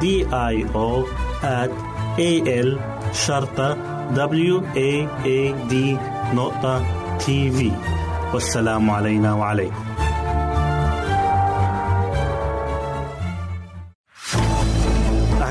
D I O at A L شرطة W A A D نقطة تي في والسلام علينا وعليكم.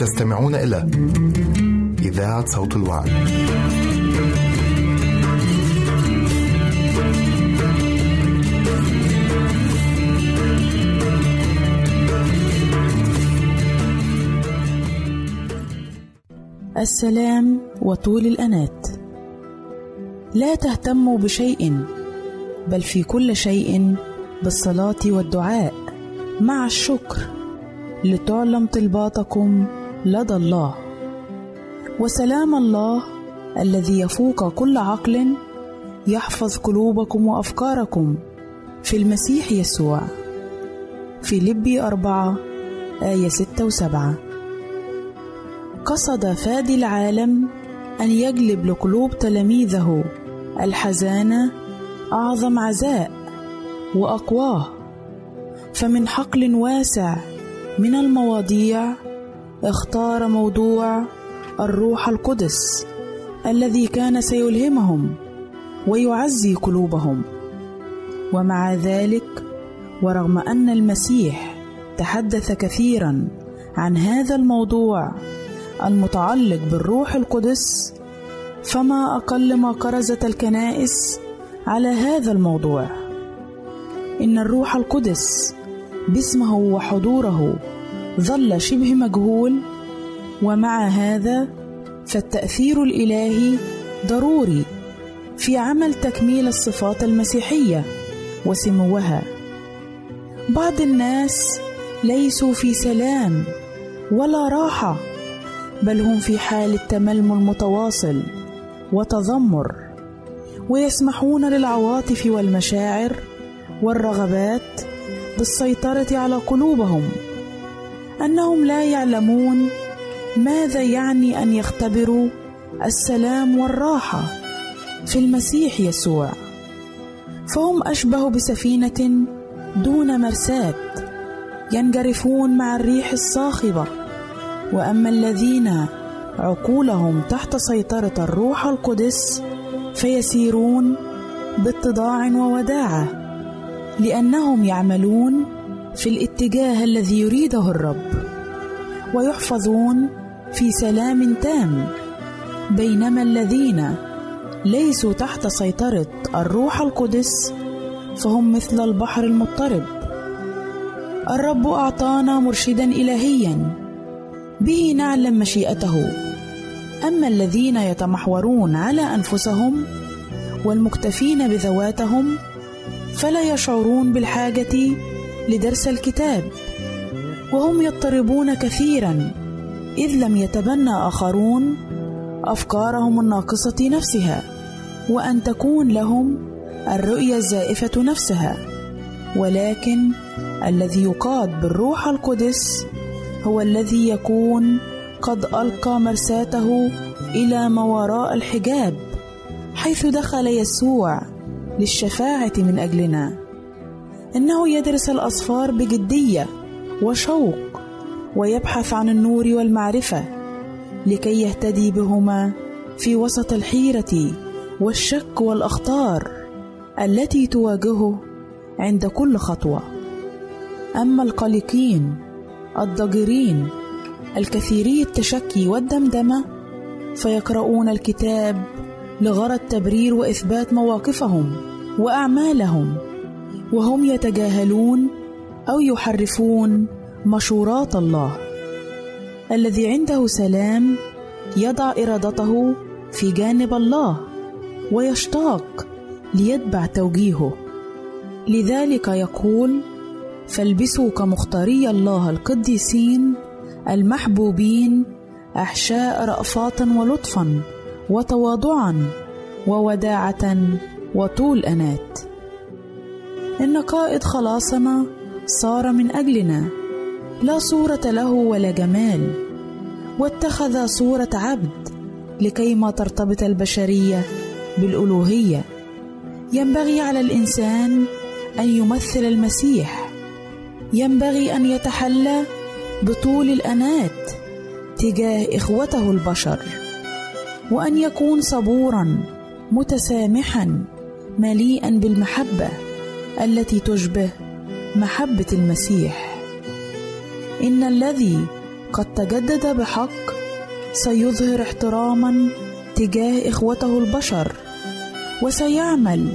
تستمعون إلى إذاعة صوت الوعد. السلام وطول الأنات لا تهتموا بشيء بل في كل شيء بالصلاة والدعاء مع الشكر لتعلم طلباتكم لدى الله. وسلام الله الذي يفوق كل عقل يحفظ قلوبكم وأفكاركم في المسيح يسوع. في لبي أربعة آية ستة وسبعة. قصد فادي العالم أن يجلب لقلوب تلاميذه الحزانة أعظم عزاء وأقواه. فمن حقل واسع من المواضيع اختار موضوع الروح القدس الذي كان سيلهمهم ويعزي قلوبهم. ومع ذلك ورغم أن المسيح تحدث كثيرا عن هذا الموضوع المتعلق بالروح القدس فما أقل ما كرزت الكنائس على هذا الموضوع. إن الروح القدس باسمه وحضوره ظل شبه مجهول ومع هذا فالتأثير الإلهي ضروري في عمل تكميل الصفات المسيحية وسموها. بعض الناس ليسوا في سلام ولا راحة بل هم في حال التململ متواصل وتذمر ويسمحون للعواطف والمشاعر والرغبات بالسيطرة على قلوبهم. أنهم لا يعلمون ماذا يعني أن يختبروا السلام والراحة في المسيح يسوع. فهم أشبه بسفينة دون مرساه ينجرفون مع الريح الصاخبة وأما الذين عقولهم تحت سيطرة الروح القدس فيسيرون باتضاع ووداعة لأنهم يعملون في الاتجاه الذي يريده الرب. ويحفظون في سلام تام بينما الذين ليسوا تحت سيطرة الروح القدس فهم مثل البحر المضطرب. الرب أعطانا مرشدا إلهيا به نعلم مشيئته. أما الذين يتمحورون على أنفسهم والمكتفين بذواتهم فلا يشعرون بالحاجة لدرس الكتاب وهم يضطربون كثيرا إذ لم يتبنى آخرون أفكارهم الناقصة نفسها وأن تكون لهم الرؤية الزائفة نفسها. ولكن الذي يقاد بالروح القدس هو الذي يكون قد ألقى مرساته إلى ما وراء الحجاب حيث دخل يسوع للشفاعة من أجلنا. إنه يدرس الأصفار بجدية وشوق ويبحث عن النور والمعرفة لكي يهتدي بهما في وسط الحيرة والشك والأخطار التي تواجهه عند كل خطوة. أما القلقين الضجرين الكثيري التشكي والدمدمة فيقرؤون الكتاب لغرض تبرير وإثبات مواقفهم وأعمالهم. وهم يتجاهلون أو يحرفون مشورات الله. الذي عنده سلام يضع إرادته في جانب الله ويشتاق ليتبع توجيهه. لذلك يقول فالبسوا كمختاري الله القديسين المحبوبين أحشاء رأفات ولطفا وتواضعا ووداعة وطول أنات. إن قائد خلاصنا صار من أجلنا. لا صورة له ولا جمال. واتخذ صورة عبد لكيما ترتبط البشرية بالألوهية. ينبغي على الإنسان أن يمثل المسيح. ينبغي أن يتحلى بطول الأنات تجاه إخوته البشر. وأن يكون صبورا متسامحا مليئا بالمحبة. التي تشبه محبة المسيح. إن الذي قد تجدد بحق سيظهر احتراما تجاه إخوته البشر وسيعمل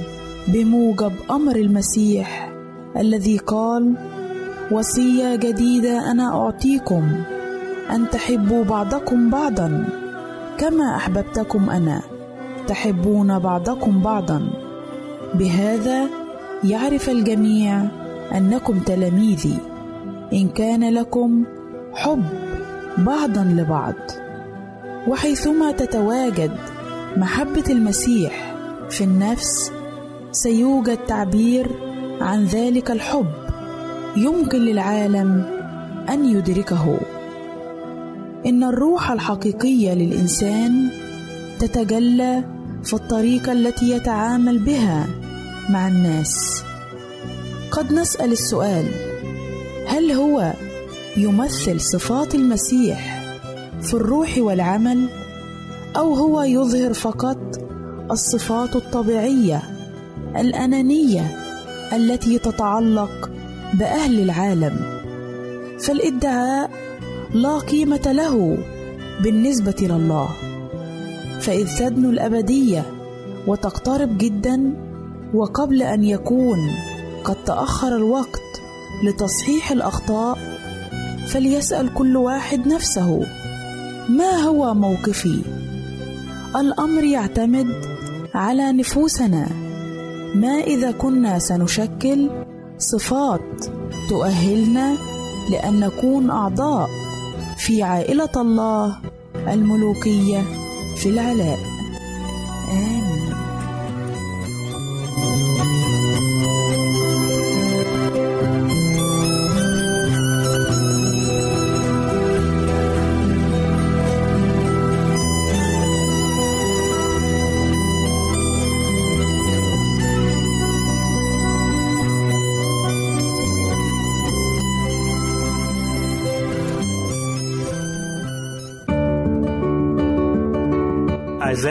بموجب أمر المسيح الذي قال وصية جديدة أنا أعطيكم أن تحبوا بعضكم بعضا كما أحببتكم أنا تحبون بعضكم بعضا. بهذا يعرف الجميع أنكم تلاميذي إن كان لكم حب بعضا لبعض. وحيثما تتواجد محبة المسيح في النفس سيوجد تعبير عن ذلك الحب يمكن للعالم أن يدركه. إن الروح الحقيقية للإنسان تتجلى في الطريقة التي يتعامل بها. مع الناس. قد نسأل السؤال هل هو يمثل صفات المسيح في الروح والعمل أو هو يظهر فقط الصفات الطبيعية الأنانية التي تتعلق بأهل العالم؟ فالإدعاء لا قيمة له بالنسبة لله. فإذ تدنو الأبدية وتقترب جدا وقبل أن يكون قد تأخر الوقت لتصحيح الأخطاء فليسأل كل واحد نفسه ما هو موقفي؟ الأمر يعتمد على نفوسنا. ما إذا كنا سنشكل صفات تؤهلنا لأن نكون أعضاء في عائلة الله الملوكية في العلاء.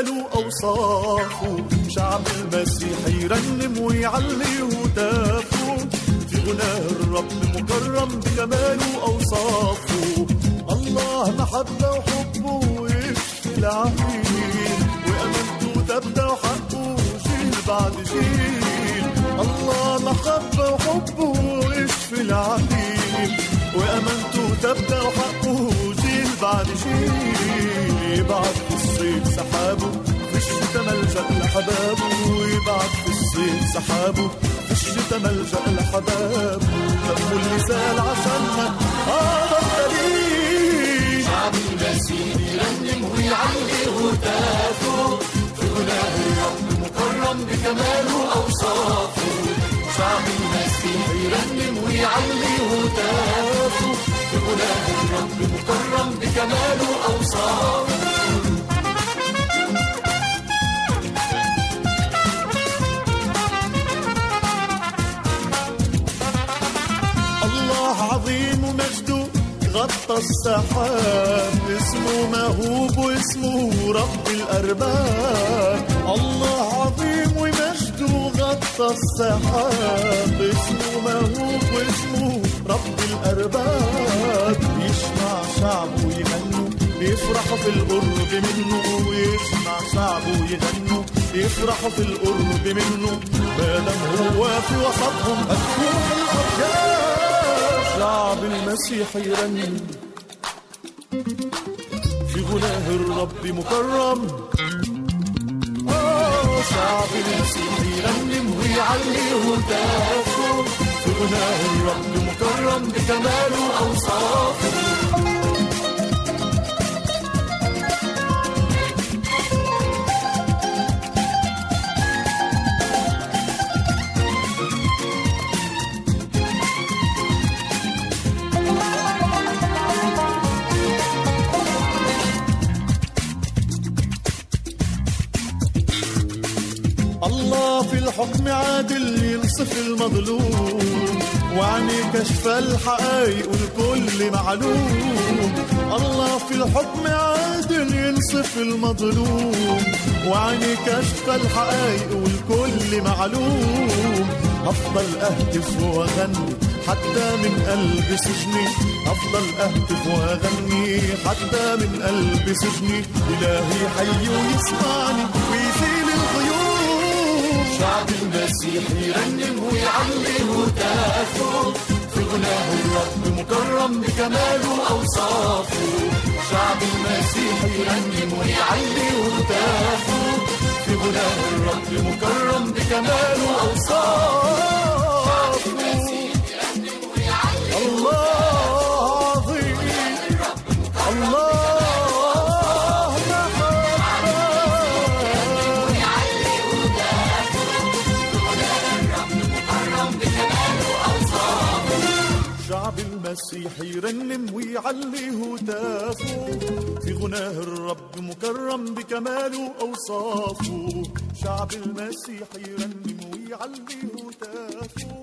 بكماله أوصافه شعب المسيح يرنم ويعلي ملجأ لحبابه ويبعت في الصيف سحابه في الشتا ملجأ لحبابه دمه اللي سال عشاننا هذا الدليل شعب المسيح يرنم ويعلي هتافه. في غناه الرب مكرم بكماله أوصافه. شعب المسيح يرنم ويعلي هتافه. في غناه الرب مكرم بكماله أوصافه. غطى السحاب اسمه مهوب واسمه رب الأرباب. الله عظيم ومجده غطى السحاب اسمه مهوب واسمه رب الأرباب. يسمع شعبه يغنوا يفرحوا في القرب منه. ويسمع شعبه يغنوا يفرحوا في القرب منه. ما دام هو في وسطهم هتروح الأرجاء. شعب المسيح يرنم في غناه الرب مكرم. آه شعب المسيح يرنم ويعلي هتافه في غناه الرب مكرم بكماله أوصافه. الحكم عادل ينصف المظلوم وعني كشف الحقائق والكل معلوم. الله في الحكم عادل ينصف المظلوم وعني كشف الحقائق والكل معلوم. أفضل أهتف وأغني حتى من قلب سجني. أفضل أهتف وأغني حتى من قلب سجني. إلهي حي ويسمعني الغيوم شعب المسيح يرنم ويعلي هتافه في غناه الرب مكرم بكماله أوصافه شعب المسيح يرنم ويعلي هتافه في غناه الرب مكرم بكماله أوصافه. يرنم ويعلي هتافه في غناه الرب مكرم بكماله أوصافه. شعب المسيح يرنم ويعلي هتافه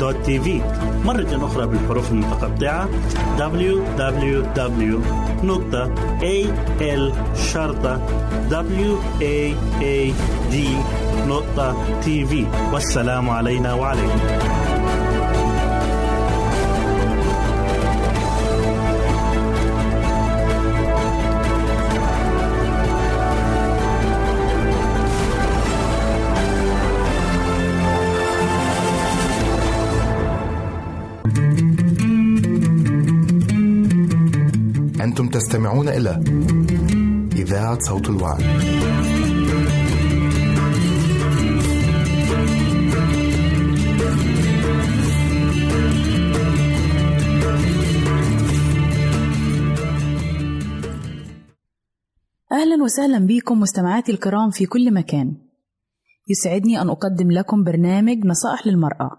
www.al-waad.tv مرة أخرى بالحروف المتقطعة www.al-waad.tv والسلام علينا وعليكم. تستمعون إلى إذاعة صوت الوعد. أهلا وسهلا بكم مستمعاتي الكرام في كل مكان. يسعدني أن أقدم لكم برنامج نصائح للمرأة.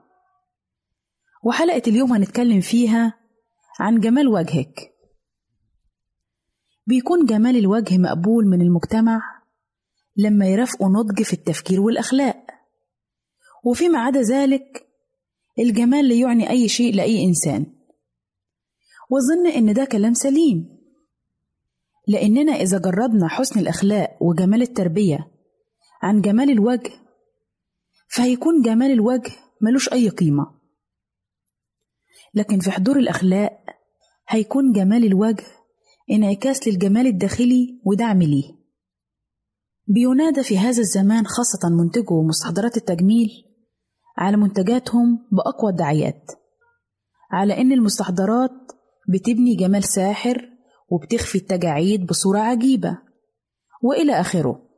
وحلقة اليوم هنتكلم فيها عن جمال وجهك. بيكون جمال الوجه مقبول من المجتمع لما يرافقوا نضج في التفكير والأخلاق. وفيما عدا ذلك الجمال لا يعني أي شيء لأي إنسان. وأظن إن ده كلام سليم. لأننا إذا جردنا حسن الأخلاق وجمال التربية عن جمال الوجه فهيكون جمال الوجه ملوش أي قيمة. لكن في حضور الأخلاق هيكون جمال الوجه انعكاس للجمال الداخلي ودعم ليه. بينادى في هذا الزمان خاصة منتجو مستحضرات التجميل على منتجاتهم بأقوى الدعايات على إن المستحضرات بتبني جمال ساحر وبتخفي التجاعيد بصورة عجيبة وإلى آخره.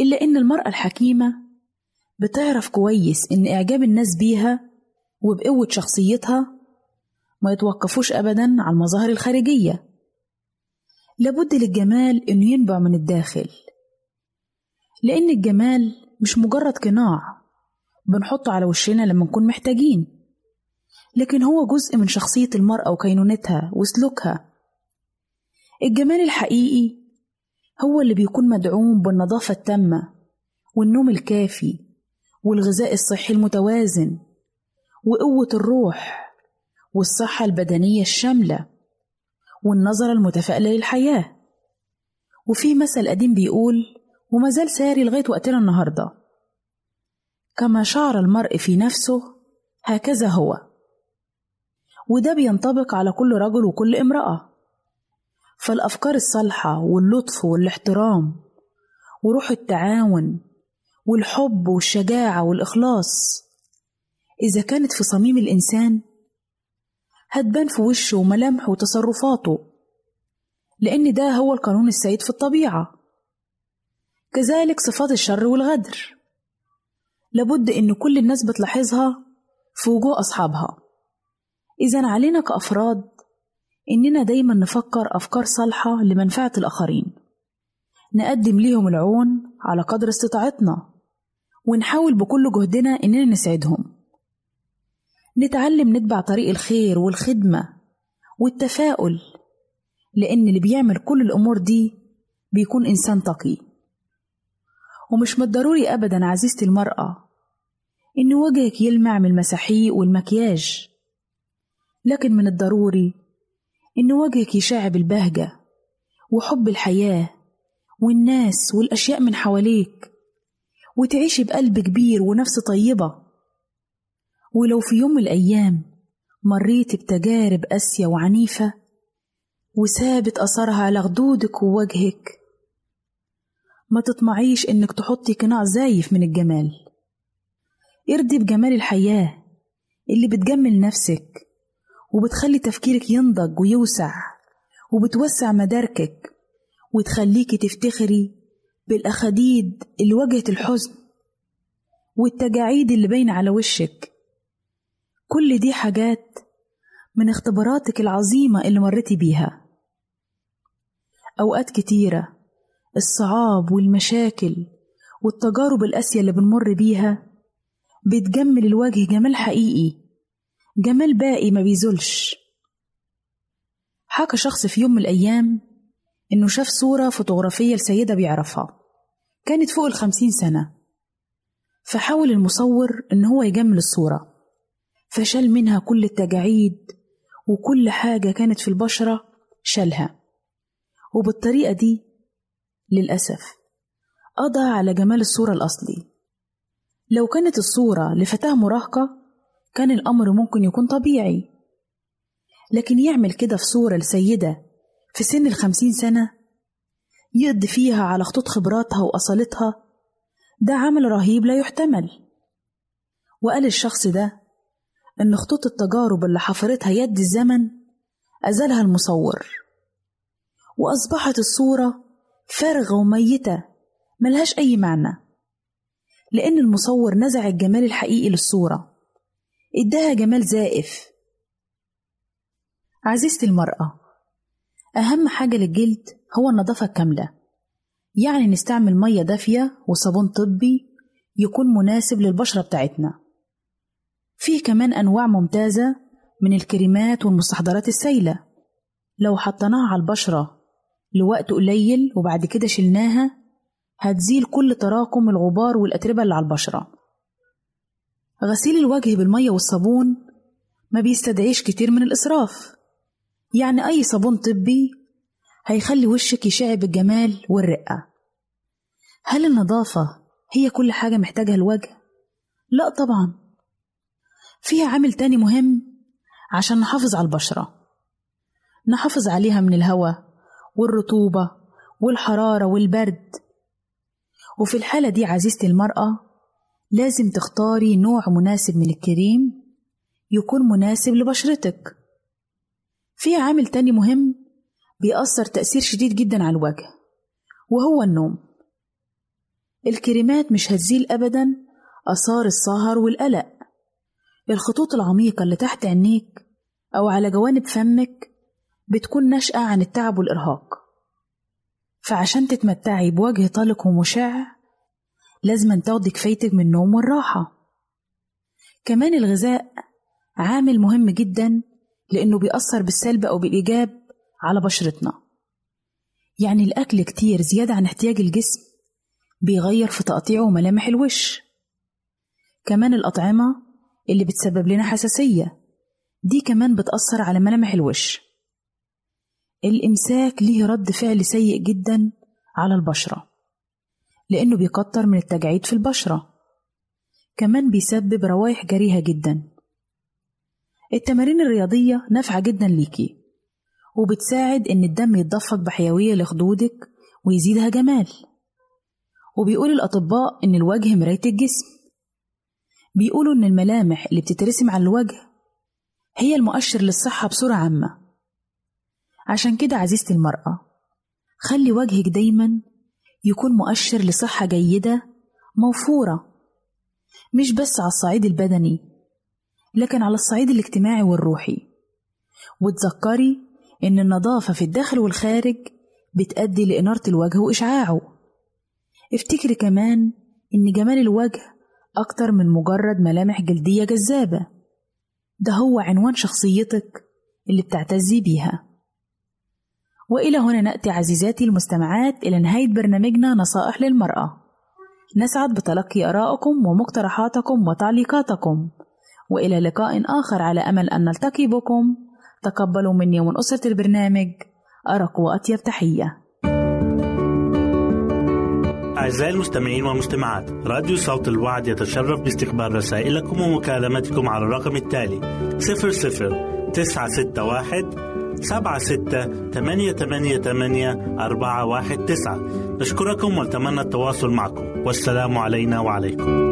إلا إن المرأة الحكيمة بتعرف كويس إن إعجاب الناس بيها وبقوة شخصيتها ما يتوقفوش أبدا على المظاهر الخارجية. لابد للجمال إنه ينبع من الداخل. لأن الجمال مش مجرد قناع بنحطه على وشنا لما نكون محتاجين لكن هو جزء من شخصية المرأة وكينونتها وسلوكها. الجمال الحقيقي هو اللي بيكون مدعوم بالنظافة التامة والنوم الكافي والغذاء الصحي المتوازن وقوة الروح والصحة البدنية الشاملة. والنظرة المتفائلة للحياة. وفي مثل قديم بيقول وما زال ساري لغاية وقتنا النهاردة. كما شعر المرء في نفسه هكذا هو. وده بينطبق على كل رجل وكل امرأة. فالأفكار الصالحة واللطف والاحترام وروح التعاون والحب والشجاعة والإخلاص إذا كانت في صميم الإنسان هتبان في وشه وملامحه وتصرفاته لأن ده هو القانون السائد في الطبيعة. كذلك صفات الشر والغدر. لابد إن كل الناس بتلاحظها في وجوه أصحابها. إذا علينا كأفراد إننا دايما نفكر أفكار صالحة لمنفعة الآخرين. نقدم ليهم العون على قدر استطاعتنا ونحاول بكل جهدنا إننا نسعدهم. نتعلم نتبع طريق الخير والخدمة والتفاؤل لأن اللي بيعمل كل الأمور دي بيكون إنسان تقي. ومش من الضروري أبدا عزيزتي المرأة إن وجهك يلمع من المساحيق والمكياج لكن من الضروري إن وجهك يشع بالبهجة وحب الحياة والناس والأشياء من حواليك وتعيشي بقلب كبير ونفس طيبة. ولو في يوم من الأيام مريت بتجارب قاسية وعنيفة وسابت أثرها على خدودك ووجهك. ما تطمعيش إنك تحطي قناع زايف من الجمال. ارضي بجمال الحياة اللي بتجمل نفسك وبتخلي تفكيرك ينضج ويوسع وبتوسع مداركك وتخليكي تفتخري بالأخديد اللي واجهت الحزن والتجاعيد اللي باينة على وشك. كل دي حاجات من اختباراتك العظيمة اللي مريتي بيها. أوقات كتيرة الصعاب والمشاكل والتجارب القاسية اللي بنمر بيها بتجمل الوجه. جمال حقيقي جمال باقي ما بيزولش. حكى شخص في يوم من الأيام إنه شاف صورة فوتوغرافية لسيدة بيعرفها. كانت فوق الخمسين سنة. فحاول المصور إن هو يجمل الصورة. فشال منها كل التجاعيد وكل حاجة كانت في البشرة شالها وبالطريقة دي للأسف قضى على جمال الصورة الأصلي. لو كانت الصورة لفتاة مراهقة كان الأمر ممكن يكون طبيعي. لكن يعمل كده في صورة لسيدة في سن الخمسين سنة يقضي فيها على خطوط خبراتها وأصالتها ده عمل رهيب لا يحتمل. وقال الشخص ده إن خطوط التجارب اللي حفرتها يد الزمن أزالها المصور. وأصبحت الصورة فارغة وميتة ملهاش أي معنى لأن المصور نزع الجمال الحقيقي للصورة. إداها جمال زائف. عزيزتي المرأة أهم حاجة للجلد هو النظافة الكاملة. يعني نستعمل مية دافية وصابون طبي يكون مناسب للبشرة بتاعتنا. فيه كمان أنواع ممتازة من الكريمات والمستحضرات السائلة لو حطيناها على البشرة لوقت قليل وبعد كده شلناها هتزيل كل تراكم الغبار والأتربة اللي على البشرة. غسيل الوجه بالمية والصابون ما بيستدعيش كتير من الإسراف. يعني أي صابون طبي هيخلي وشك يشع بالجمال والرقة. هل النظافة هي كل حاجة محتاجها الوجه؟ لا طبعا. فيها عامل تاني مهم عشان نحافظ على البشرة. نحافظ عليها من الهواء والرطوبة والحرارة والبرد. وفي الحالة دي عزيزتي المرأة لازم تختاري نوع مناسب من الكريم يكون مناسب لبشرتك. في عامل تاني مهم بيأثر تأثير شديد جدا على الوجه وهو النوم. الكريمات مش هتزيل أبدا آثار السهر والقلق. الخطوط العميقة اللي تحت عينيك أو على جوانب فمك بتكون ناشئة عن التعب والإرهاق. فعشان تتمتعي بوجه طلق ومشع لازم تاخدي كفايتك من النوم والراحة. كمان الغذاء عامل مهم جدا لأنه بيأثر بالسلب أو بالإيجاب على بشرتنا. يعني الأكل كتير زيادة عن احتياج الجسم بيغير في تقطيع وملامح الوش. كمان الأطعمة اللي بتسبب لنا حساسية. دي كمان بتأثر على ملامح الوش. الإمساك ليه رد فعل سيء جدا على البشرة لأنه بيكتر من التجاعيد في البشرة. كمان بيسبب روايح جريهة جدا. التمارين الرياضية نافعة جدا ليكي وبتساعد إن الدم يتدفق بحيوية لخدودك ويزيدها جمال. وبيقول الأطباء إن الوجه مراية الجسم. بيقولوا إن الملامح اللي بتترسم على الوجه هي المؤشر للصحة بصورة عامة. عشان كده عزيزتي المرأة خلي وجهك دايما يكون مؤشر لصحة جيدة موفورة مش بس على الصعيد البدني لكن على الصعيد الاجتماعي والروحي. وتذكري إن النظافة في الداخل والخارج بتأدي لإنارة الوجه وإشعاعه. افتكري كمان إن جمال الوجه أكتر من مجرد ملامح جلدية جذابة. ده هو عنوان شخصيتك اللي بتعتزي بيها. وإلى هنا نأتي عزيزاتي المستمعات إلى نهاية برنامجنا نصائح للمرأة. نسعد بتلقي آرائكم ومقترحاتكم وتعليقاتكم. وإلى لقاء آخر على أمل أن نلتقي بكم. تقبلوا مني ومن أسرة البرنامج. أرق وأطيب تحية. أعزائي المستمعين والمستمعات راديو صوت الوعد يتشرف باستقبال رسائلكم ومكالمتكم على الرقم التالي 00 961 سبعة ستة ثمانية ثمانية ثمانية أربعة واحد تسعة. نشكركم ونتمنى التواصل معكم. والسلام علينا وعليكم.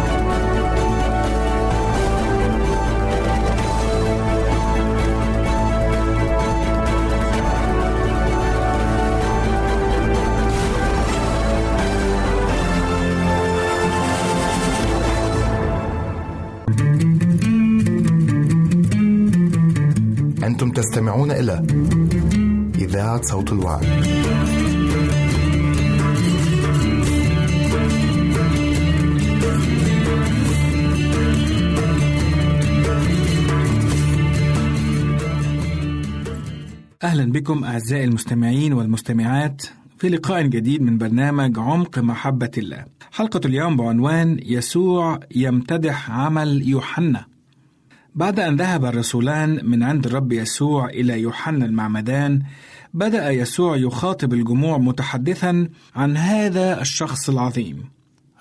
تستمعون إلى إذاعة صوت الوعد. أهلا بكم أعزائي المستمعين والمستمعات في لقاء جديد من برنامج عمق محبة الله. حلقة اليوم بعنوان يسوع يمتدح عمل يوحنا. بعد أن ذهب الرسولان من عند الرب يسوع إلى يوحنا المعمدان، بدأ يسوع يخاطب الجموع متحدثا عن هذا الشخص العظيم.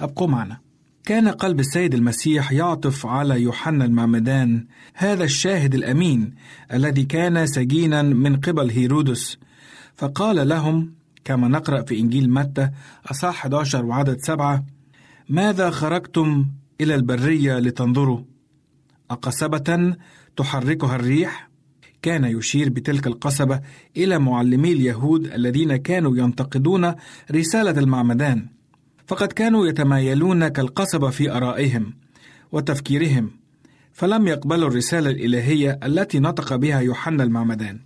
أبقوا معنا. كان قلب السيد المسيح يعطف على يوحنا المعمدان هذا الشاهد الأمين الذي كان سجينا من قبل هيرودس فقال لهم كما نقرأ في إنجيل متى اصح 11 وعدد سبعة ماذا خرجتم إلى البرية لتنظروا اقصبه تحركها الريح؟ كان يشير بتلك القصبه إلى معلمي اليهود الذين كانوا ينتقدون رسالة المعمدان فقد كانوا يتمايلون كالقصبة في آرائهم وتفكيرهم فلم يقبلوا الرسالة الإلهية التي نطق بها يوحنا المعمدان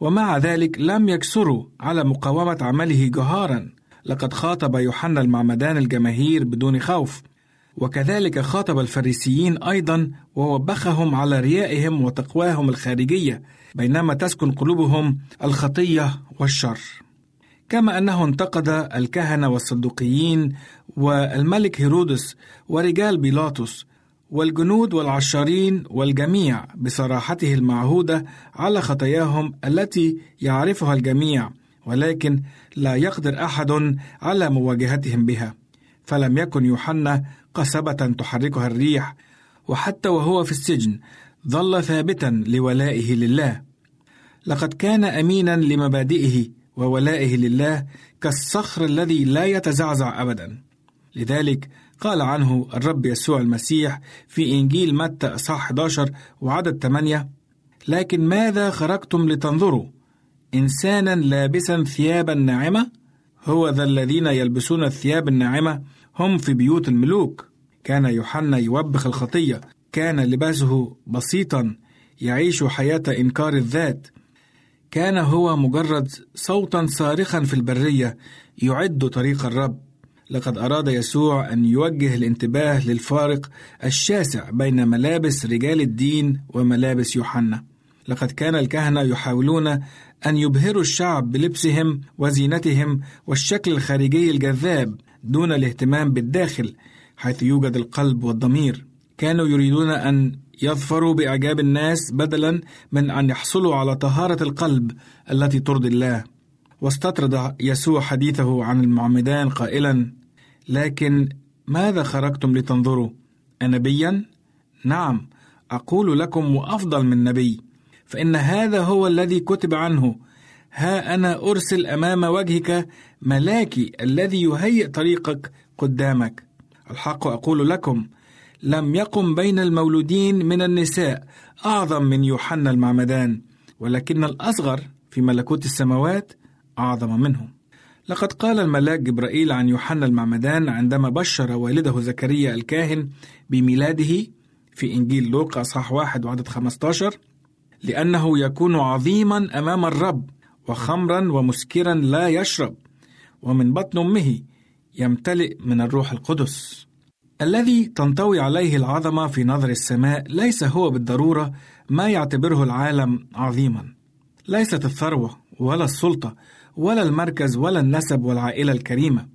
ومع ذلك لم يكسروا على مقاومة عمله جهارا. لقد خاطب يوحنا المعمدان الجماهير بدون خوف وكذلك خاطب الفريسيين أيضا ووبخهم على ريائهم وتقواهم الخارجية بينما تسكن قلوبهم الخطية والشر. كما أنه انتقد الكهنة والصدوقيين والملك هيرودس ورجال بيلاطس والجنود والعشارين والجميع بصراحته المعهودة على خطاياهم التي يعرفها الجميع ولكن لا يقدر أحد على مواجهتهم بها. فلم يكن يوحنا قصبة تحركها الريح وحتى وهو في السجن ظل ثابتا لولائه لله. لقد كان أمينا لمبادئه وولائه لله كالصخر الذي لا يتزعزع ابدا. لذلك قال عنه الرب يسوع المسيح في إنجيل متى أصحاح 11 وعدد 8 لكن ماذا خرجتم لتنظروا؟ إنسانا لابسا ثيابا ناعمة؟ هو ذا الذين يلبسون الثياب الناعمة هم في بيوت الملوك. كان يوحنا يوبخ الخطية. كان لباسه بسيطا يعيش حياة إنكار الذات. كان هو مجرد صوتا صارخا في البرية يعد طريق الرب. لقد أراد يسوع أن يوجه الانتباه للفارق الشاسع بين ملابس رجال الدين وملابس يوحنا. لقد كان الكهنة يحاولون أن يبهروا الشعب بلبسهم وزينتهم والشكل الخارجي الجذاب. دون الاهتمام بالداخل حيث يوجد القلب والضمير. كانوا يريدون أن يظفروا بإعجاب الناس بدلا من أن يحصلوا على طهارة القلب التي ترضي الله. واستطرد يسوع حديثه عن المعمدان قائلا لكن ماذا خرجتم لتنظروا؟ انبيا؟ نعم أقول لكم وأفضل من نبي. فإن هذا هو الذي كتب عنه ها أنا أرسل أمام وجهك ملاكي الذي يهيئ طريقك قدامك. الحق أقول لكم لم يقم بين المولودين من النساء أعظم من يوحنا المعمدان ولكن الأصغر في ملكوت السماوات أعظم منه لقد قال الملاك جبرائيل عن يوحنا المعمدان عندما بشر والده زكريا الكاهن بميلاده في إنجيل لوقا أصحاح واحد وعدد 15 لأنه يكون عظيما أمام الرب. وخمرا ومسكرا لا يشرب ومن بطن أمه يمتلئ من الروح القدس. الذي تنطوي عليه العظمة في نظر السماء ليس هو بالضرورة ما يعتبره العالم عظيما. ليست الثروة ولا السلطة ولا المركز ولا النسب والعائلة الكريمة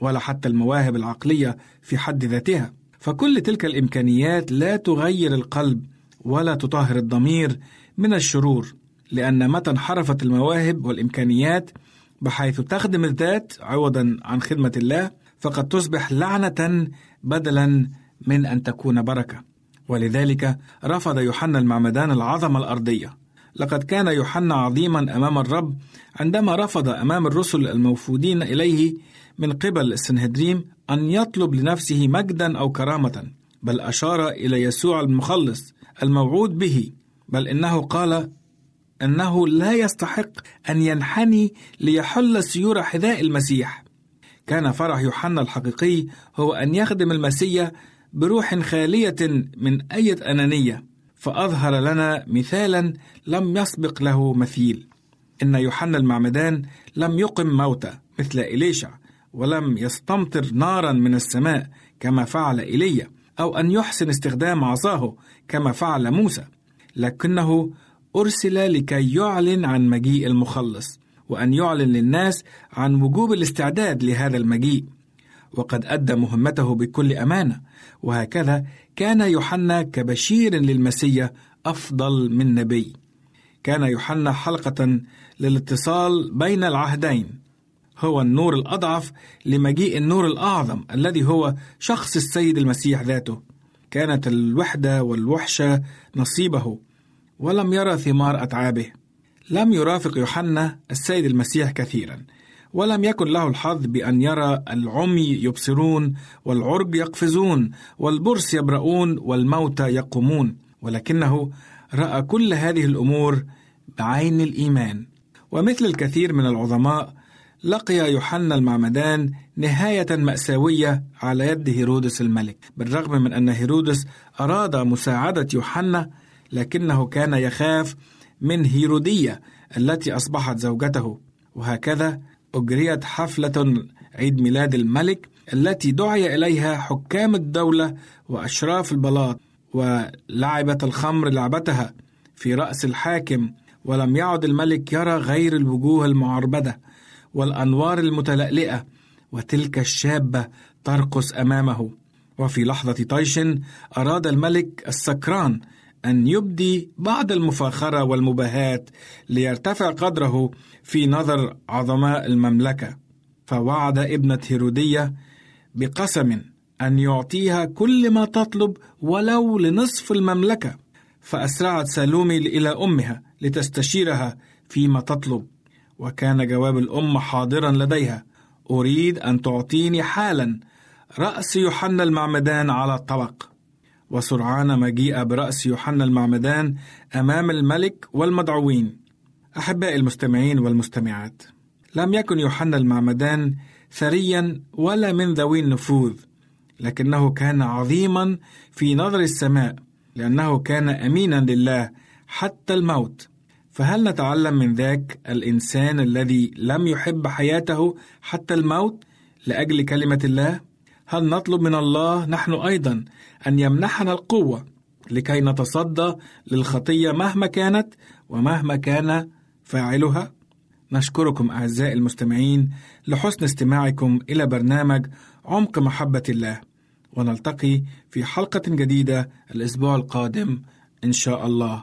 ولا حتى المواهب العقلية في حد ذاتها. فكل تلك الإمكانيات لا تغير القلب ولا تطهر الضمير من الشرور لأن متى انحرفت المواهب والإمكانيات بحيث تخدم الذات عوضا عن خدمة الله فقد تصبح لعنة بدلا من أن تكون بركة. ولذلك رفض يوحنا المعمدان العظمة الأرضية. لقد كان يوحنا عظيما أمام الرب عندما رفض أمام الرسل الموفودين إليه من قبل السنهدريم أن يطلب لنفسه مجدا أو كرامة بل أشار إلى يسوع المخلص الموعود به بل إنه قال أنه لا يستحق أن ينحني ليحل سيور حذاء المسيح. كان فرح يوحنا الحقيقي هو أن يخدم المسيح بروح خالية من أي أنانية فأظهر لنا مثالا لم يسبق له مثيل. إن يوحنا المعمدان لم يقم موتى مثل إليشع ولم يستمطر نارا من السماء كما فعل إيليا أو أن يحسن استخدام عصاه كما فعل موسى. لكنه أرسل لكي يعلن عن مجيء المخلص وأن يعلن للناس عن وجوب الاستعداد لهذا المجيء. وقد أدى مهمته بكل أمانة وهكذا كان يوحنا كبشير للمسيا أفضل من نبي. كان يوحنا حلقة للاتصال بين العهدين هو النور الأضعف لمجيء النور الأعظم الذي هو شخص السيد المسيح ذاته. كانت الوحدة والوحشة نصيبه. ولم يرى ثمار أتعابه. لم يرافق يوحنا السيد المسيح كثيرا ولم يكن له الحظ بأن يرى العمي يبصرون والعرج يقفزون والبرص يبرؤون والموتى يقومون. ولكنه رأى كل هذه الأمور بعين الإيمان. ومثل الكثير من العظماء لقي يوحنا المعمدان نهاية مأساوية على يد هيرودس الملك بالرغم من أن هيرودس أراد مساعدة يوحنا لكنه كان يخاف من هيرودية التي أصبحت زوجته. وهكذا أجريت حفلة عيد ميلاد الملك التي دعي إليها حكام الدولة وأشراف البلاط ولعبة الخمر لعبتها في رأس الحاكم ولم يعد الملك يرى غير الوجوه المعربدة والأنوار المتلألئة وتلك الشابة ترقص أمامه. وفي لحظة طيش أراد الملك السكران أن يبدي بعض المفاخرة والمباهات ليرتفع قدره في نظر عظماء المملكة. فوعد ابنة هيرودية بقسم أن يعطيها كل ما تطلب ولو لنصف المملكة. فأسرعت سالومي إلى أمها لتستشيرها فيما تطلب. وكان جواب الأم حاضرا لديها. أريد أن تعطيني حالا. رأس يوحنا المعمدان على الطبق. وسرعان ما جيء برأس يوحنا المعمدان أمام الملك والمدعوين أحبائي المستمعين والمستمعات لم يكن يوحنا المعمدان ثريا ولا من ذوي النفوذ لكنه كان عظيما في نظر السماء لأنه كان أمينا لله حتى الموت فهل نتعلم من ذاك الإنسان الذي لم يحب حياته حتى الموت لأجل كلمة الله؟ هل نطلب من الله نحن أيضا أن يمنحنا القوة لكي نتصدى للخطية مهما كانت ومهما كان فاعلها؟ نشكركم أعزائي المستمعين لحسن استماعكم إلى برنامج عمق محبة الله ونلتقي في حلقة جديدة الأسبوع القادم إن شاء الله.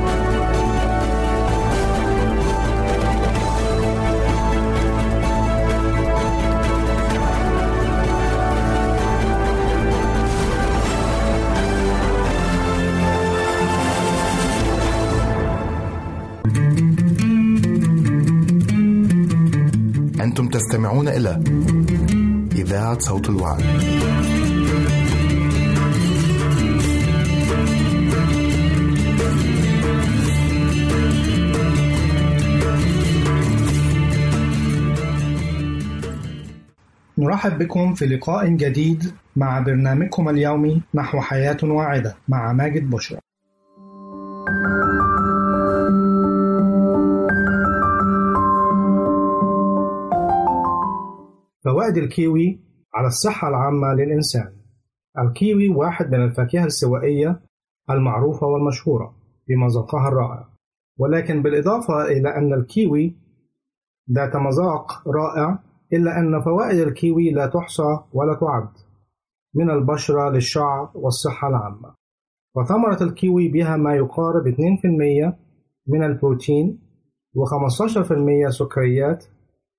تستمعون إلى إذاعة صوت الوعي. نرحب بكم في لقاء جديد مع برنامجكم اليومي نحو حياة واعدة مع ماجد بشرى. فوائد الكيوي على الصحة العامة للإنسان. الكيوي واحد من الفاكهة الاستوائية المعروفة والمشهورة بمذاقها الرائع. ولكن بالإضافة إلى أن الكيوي ذات مذاق رائع إلا أن فوائد الكيوي لا تحصى ولا تعد من البشرة للشعر والصحة العامة. وثمرة الكيوي بها ما يقارب 2% من البروتين و15% سكريات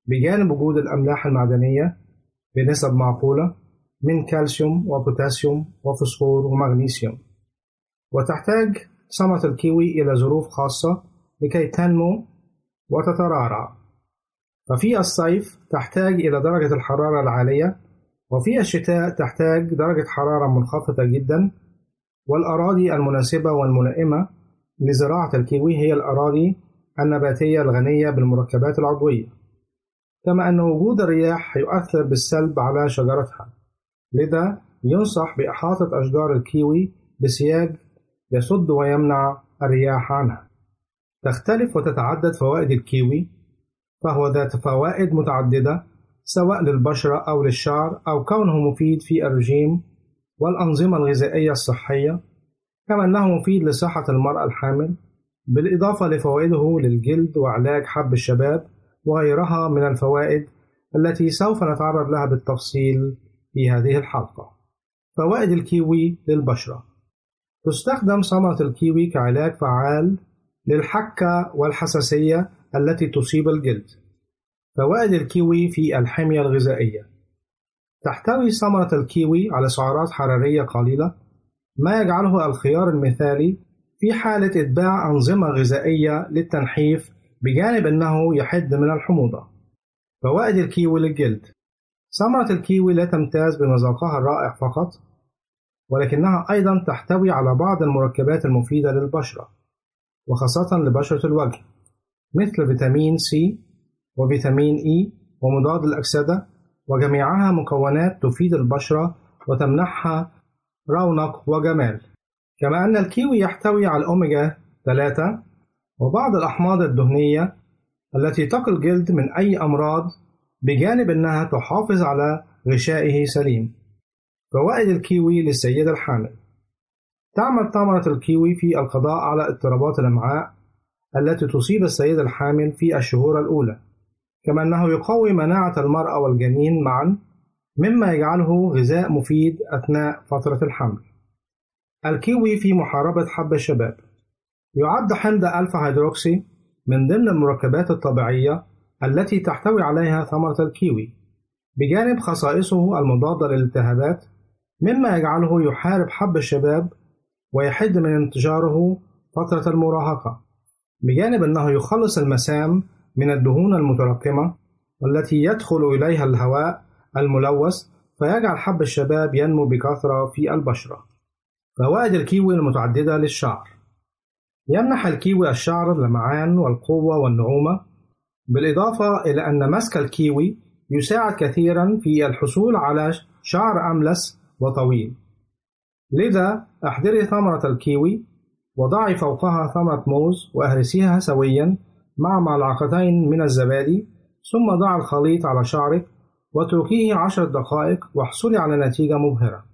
بجانب وجود الأملاح المعدنية بنسب معقولة من كالسيوم وبوتاسيوم وفوسفور ومغنيسيوم. وتحتاج ثمرة الكيوي إلى ظروف خاصة لكي تنمو وتترعرع ففي الصيف تحتاج إلى درجة الحرارة العالية وفي الشتاء تحتاج درجة حرارة منخفضة جدا. والأراضي المناسبة والملائمة لزراعة الكيوي هي الأراضي النباتية الغنية بالمركبات العضوية. كما أن وجود الرياح يؤثر بالسلب على شجرتها. لذا ينصح بإحاطة أشجار الكيوي بسياج يصد ويمنع الرياح عنها. تختلف وتتعدد فوائد الكيوي فهو ذات فوائد متعددة سواء للبشرة أو للشعر أو كونه مفيد في الرجيم والأنظمة الغذائية الصحية كما أنه مفيد لصحة المرأة الحامل بالإضافة لفوائده للجلد وعلاج حب الشباب وغيرها من الفوائد التي سوف نتعرض لها بالتفصيل في هذه الحلقة. فوائد الكيوي للبشرة تستخدم ثمرة الكيوي كعلاج فعال للحكة والحساسية التي تصيب الجلد. فوائد الكيوي في الحمية الغذائية تحتوي ثمرة الكيوي على سعرات حرارية قليلة ما يجعله الخيار المثالي في حالة إتباع أنظمة غذائية للتنحيف بجانب أنه يحد من الحموضة. فوائد الكيوي للجلد ثمرة الكيوي لا تمتاز بمذاقها الرائع فقط ولكنها أيضا تحتوي على بعض المركبات المفيدة للبشرة وخاصة لبشرة الوجه مثل فيتامين سي وفيتامين إي ومضاد الأكسدة وجميعها مكونات تفيد البشرة وتمنحها رونق وجمال كما أن الكيوي يحتوي على الأوميجا 3 وبعض الأحماض الدهنية التي تقي الجلد من أي أمراض بجانب أنها تحافظ على غشائه سليم. فوائد الكيوي للسيدة الحامل تعمل ثمرة الكيوي في القضاء على اضطرابات الأمعاء التي تصيب السيدة الحامل في الشهور الأولى، كما أنه يقوي مناعة المرأة والجنين معًا، مما يجعله غذاء مفيد أثناء فترة الحمل. الكيوي في محاربة حب الشباب يعد حمض ألفا هيدروكسي من ضمن المركبات الطبيعية التي تحتوي عليها ثمرة الكيوي بجانب خصائصه المضادة للالتهابات مما يجعله يحارب حب الشباب ويحد من انتشاره فترة المراهقة بجانب أنه يخلص المسام من الدهون المتراكمة والتي يدخل إليها الهواء الملوث فيجعل حب الشباب ينمو بكثرة في البشرة. فوائد الكيوي المتعددة للشعر. يمنح الكيوي الشعر اللمعان والقوة والنعومة بالإضافة إلى أن مسك الكيوي يساعد كثيرا في الحصول على شعر أملس وطويل. لذا أحضري ثمرة الكيوي وضعي فوقها ثمرة موز وأهرسيها سويا مع ملعقتين من الزبادي ثم ضع الخليط على شعرك واتركيه عشر دقائق واحصلي على نتيجة مبهرة.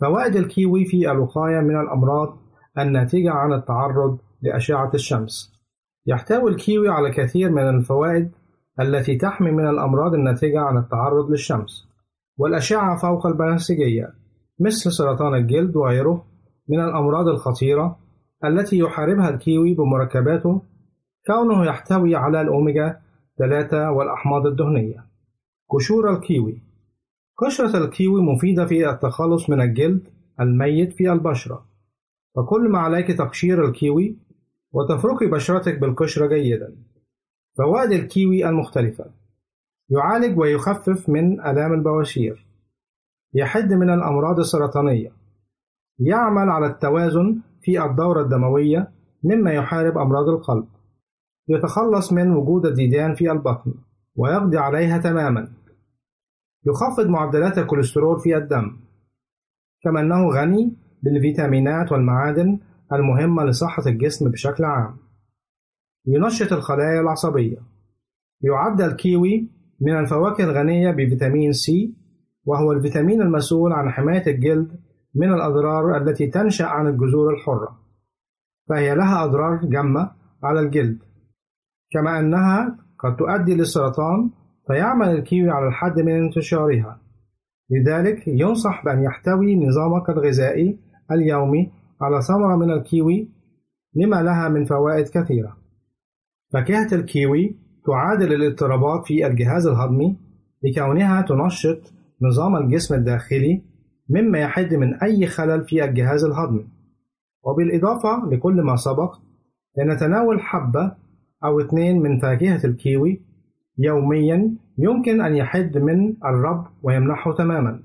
فوائد الكيوي في الوقاية من الأمراض الناتجة عن التعرض لأشعة الشمس. يحتوي الكيوي على كثير من الفوائد التي تحمي من الأمراض الناتجة عن التعرض للشمس والأشعة فوق البنفسجية مثل سرطان الجلد وغيره من الأمراض الخطيرة التي يحاربها الكيوي بمركباته. كونه يحتوي على الأوميجا 3 والأحماض الدهنية. قشور الكيوي. قشرة الكيوي مفيدة في التخلص من الجلد الميت في البشرة. فكل ما عليك تقشير الكيوي وتفركي بشرتك بالقشرة جيدا. فوائد الكيوي المختلفة. يعالج ويخفف من آلام البواشير. يحد من الأمراض السرطانية. يعمل على التوازن في الدورة الدموية مما يحارب أمراض القلب. يتخلص من وجود الديدان في البطن ويقضي عليها تماما. يخفض معدلات الكوليسترول في الدم. كما أنه غني بالفيتامينات والمعادن المهمة لصحة الجسم بشكل عام. ينشط الخلايا العصبية. يعد الكيوي من الفواكه الغنية بفيتامين سي وهو الفيتامين المسؤول عن حماية الجلد من الأضرار التي تنشأ عن الجذور الحرة. فهي لها أضرار جمة على الجلد. كما أنها قد تؤدي للسرطان فيعمل الكيوي على الحد من انتشارها. لذلك ينصح بأن يحتوي نظامك الغذائي اليومي على ثمرة من الكيوي لما لها من فوائد كثيرة. فاكهة الكيوي تعادل الاضطرابات في الجهاز الهضمي لكونها تنشط نظام الجسم الداخلي مما يحد من أي خلل في الجهاز الهضمي. وبالإضافة لكل ما سبق لنتناول حبة أو اثنين من فاكهة الكيوي يوميا يمكن أن يحد من الرب ويمنحه تماما.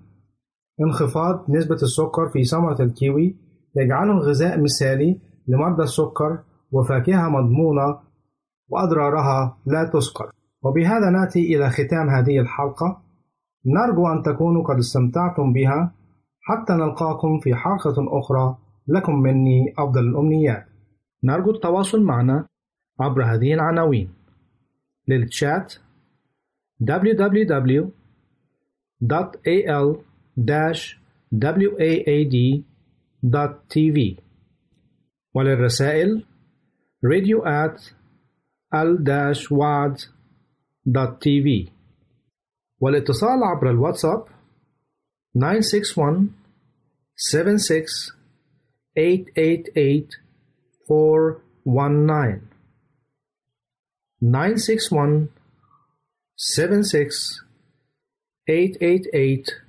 انخفاض نسبة السكر في ثمرة الكيوي يجعله غذاء مثالي لمرضى السكر وفاكهة مضمونة وأضرارها لا تذكر. وبهذا نأتي إلى ختام هذه الحلقة. نرجو أن تكونوا قد استمتعتم بها. حتى نلقاكم في حلقة أخرى. لكم مني أفضل الأمنيات. نرجو التواصل معنا عبر هذه العناوين. للتشات www.al-waad.tv وللرسائل radio at al-wad.tv والاتصال عبر الواتساب 961 76 888 419 961 76 888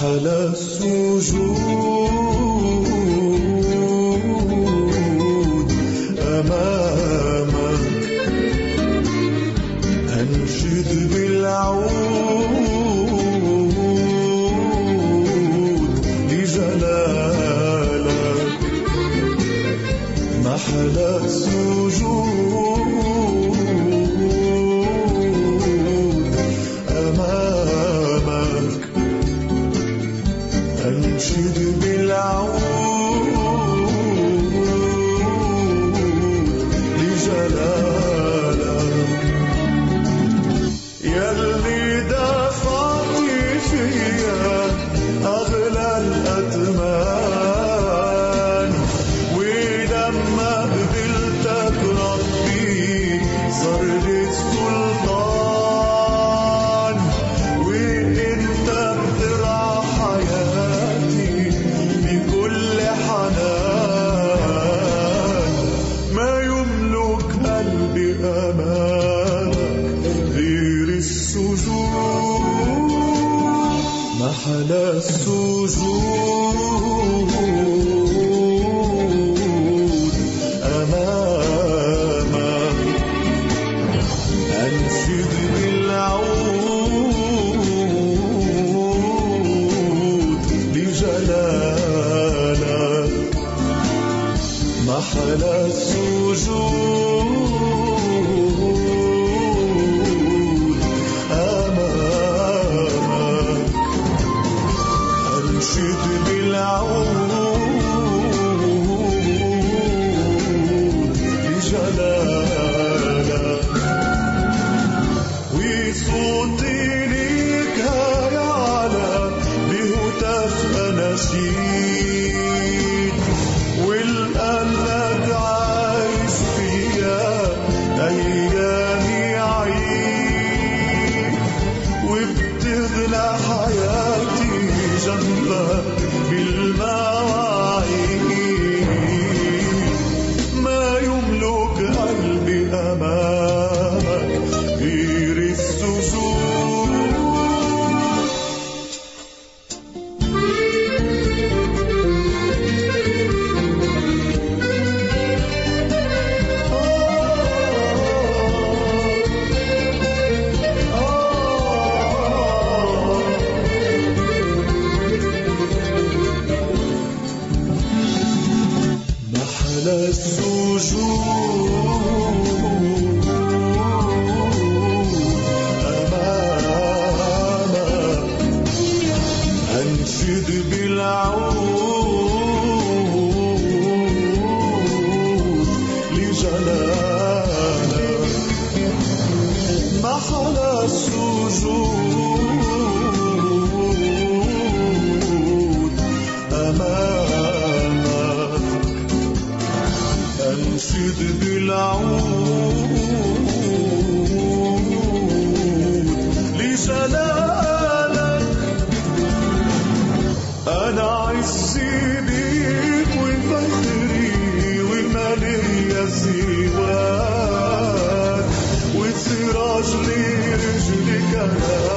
حلاس انشد بالعود بلبل عود لسلامك أنا عزي بيك وفخري والمالية الزيوات وتراجلي رجلك أنا.